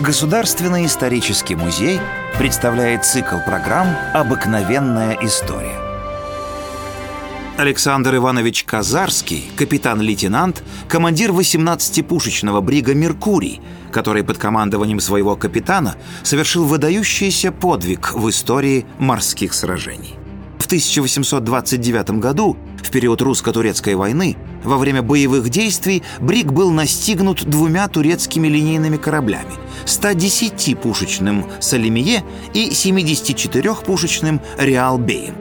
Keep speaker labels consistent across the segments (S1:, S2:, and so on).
S1: Государственный исторический музей представляет цикл программ «Обыкновенная история». Александр Иванович Казарский, капитан-лейтенант, командир 18-пушечного брига «Меркурий», который под командованием своего капитана совершил выдающийся подвиг в истории морских сражений. В 1829 году, в период русско-турецкой войны, во время боевых действий Бриг был настигнут двумя турецкими линейными кораблями – 110-пушечным «Салимие» и 74-пушечным «Реалбеем»,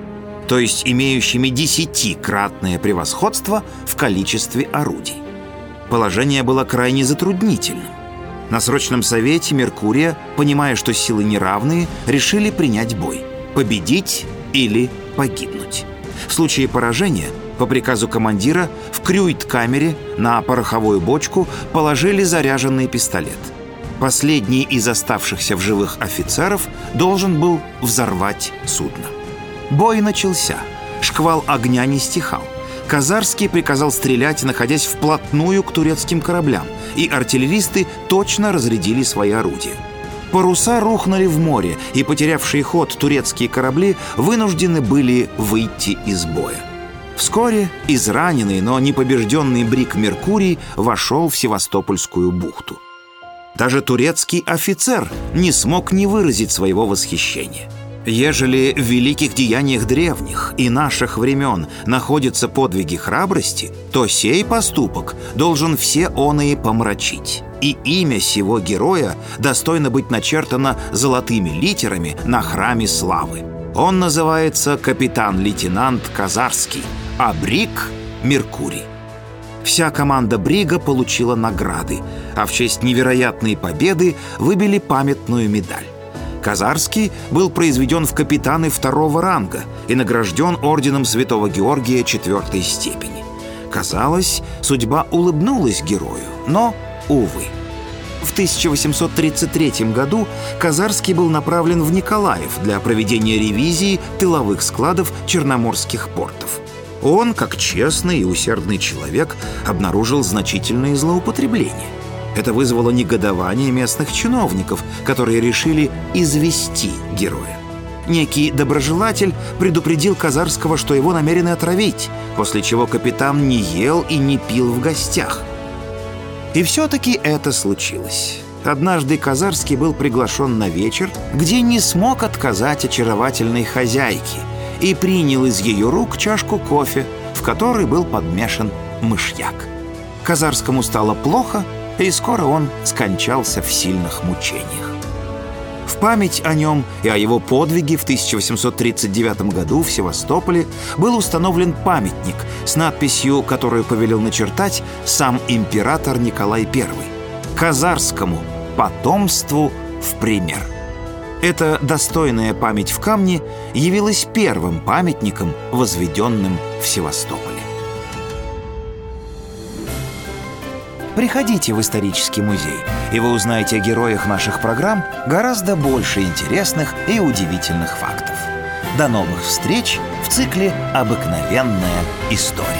S1: то есть имеющими десятикратное превосходство в количестве орудий. Положение было крайне затруднительным. На срочном совете Меркурия, понимая, что силы неравные, решили принять бой – победить или погибнуть. В случае поражения, по приказу командира, в крюйт-камере на пороховую бочку положили заряженный пистолет. Последний из оставшихся в живых офицеров должен был взорвать судно. Бой начался. Шквал огня не стихал. Казарский приказал стрелять, находясь вплотную к турецким кораблям, и артиллеристы точно разрядили свои орудия. Паруса рухнули в море, и потерявшие ход турецкие корабли вынуждены были выйти из боя. Вскоре израненный, но не побежденный брик «Меркурий» вошел в Севастопольскую бухту. Даже турецкий офицер не смог не выразить своего восхищения. Ежели в великих деяниях древних и наших времен находятся подвиги храбрости, то сей поступок должен все оные помрачить. И имя сего героя достойно быть начертано золотыми литерами на храме славы. Он называется капитан-лейтенант Казарский, а Брик — Меркурий. Вся команда Брига получила награды, а в честь невероятной победы выбили памятную медаль. Казарский был произведен в капитаны второго ранга и награжден орденом Святого Георгия четвертой степени. Казалось, судьба улыбнулась герою, но, увы. В 1833 году Казарский был направлен в Николаев для проведения ревизии тыловых складов черноморских портов. Он, как честный и усердный человек, обнаружил значительные злоупотребления. Это вызвало негодование местных чиновников, которые решили извести героя. Некий доброжелатель предупредил Казарского, что его намерены отравить, после чего капитан не ел и не пил в гостях. И все-таки это случилось. Однажды Казарский был приглашен на вечер, где не смог отказать очаровательной хозяйке и принял из ее рук чашку кофе, в которой был подмешан мышьяк. Казарскому стало плохо, и скоро он скончался в сильных мучениях. В память о нем и о его подвиге в 1839 году в Севастополе был установлен памятник с надписью, которую повелел начертать сам император Николай I «Казарскому потомству в пример». Эта достойная память в камне явилась первым памятником, возведенным в Севастополе. Приходите в исторический музей, и вы узнаете о героях наших программ гораздо больше интересных и удивительных фактов. До новых встреч в цикле «Обыкновенная история».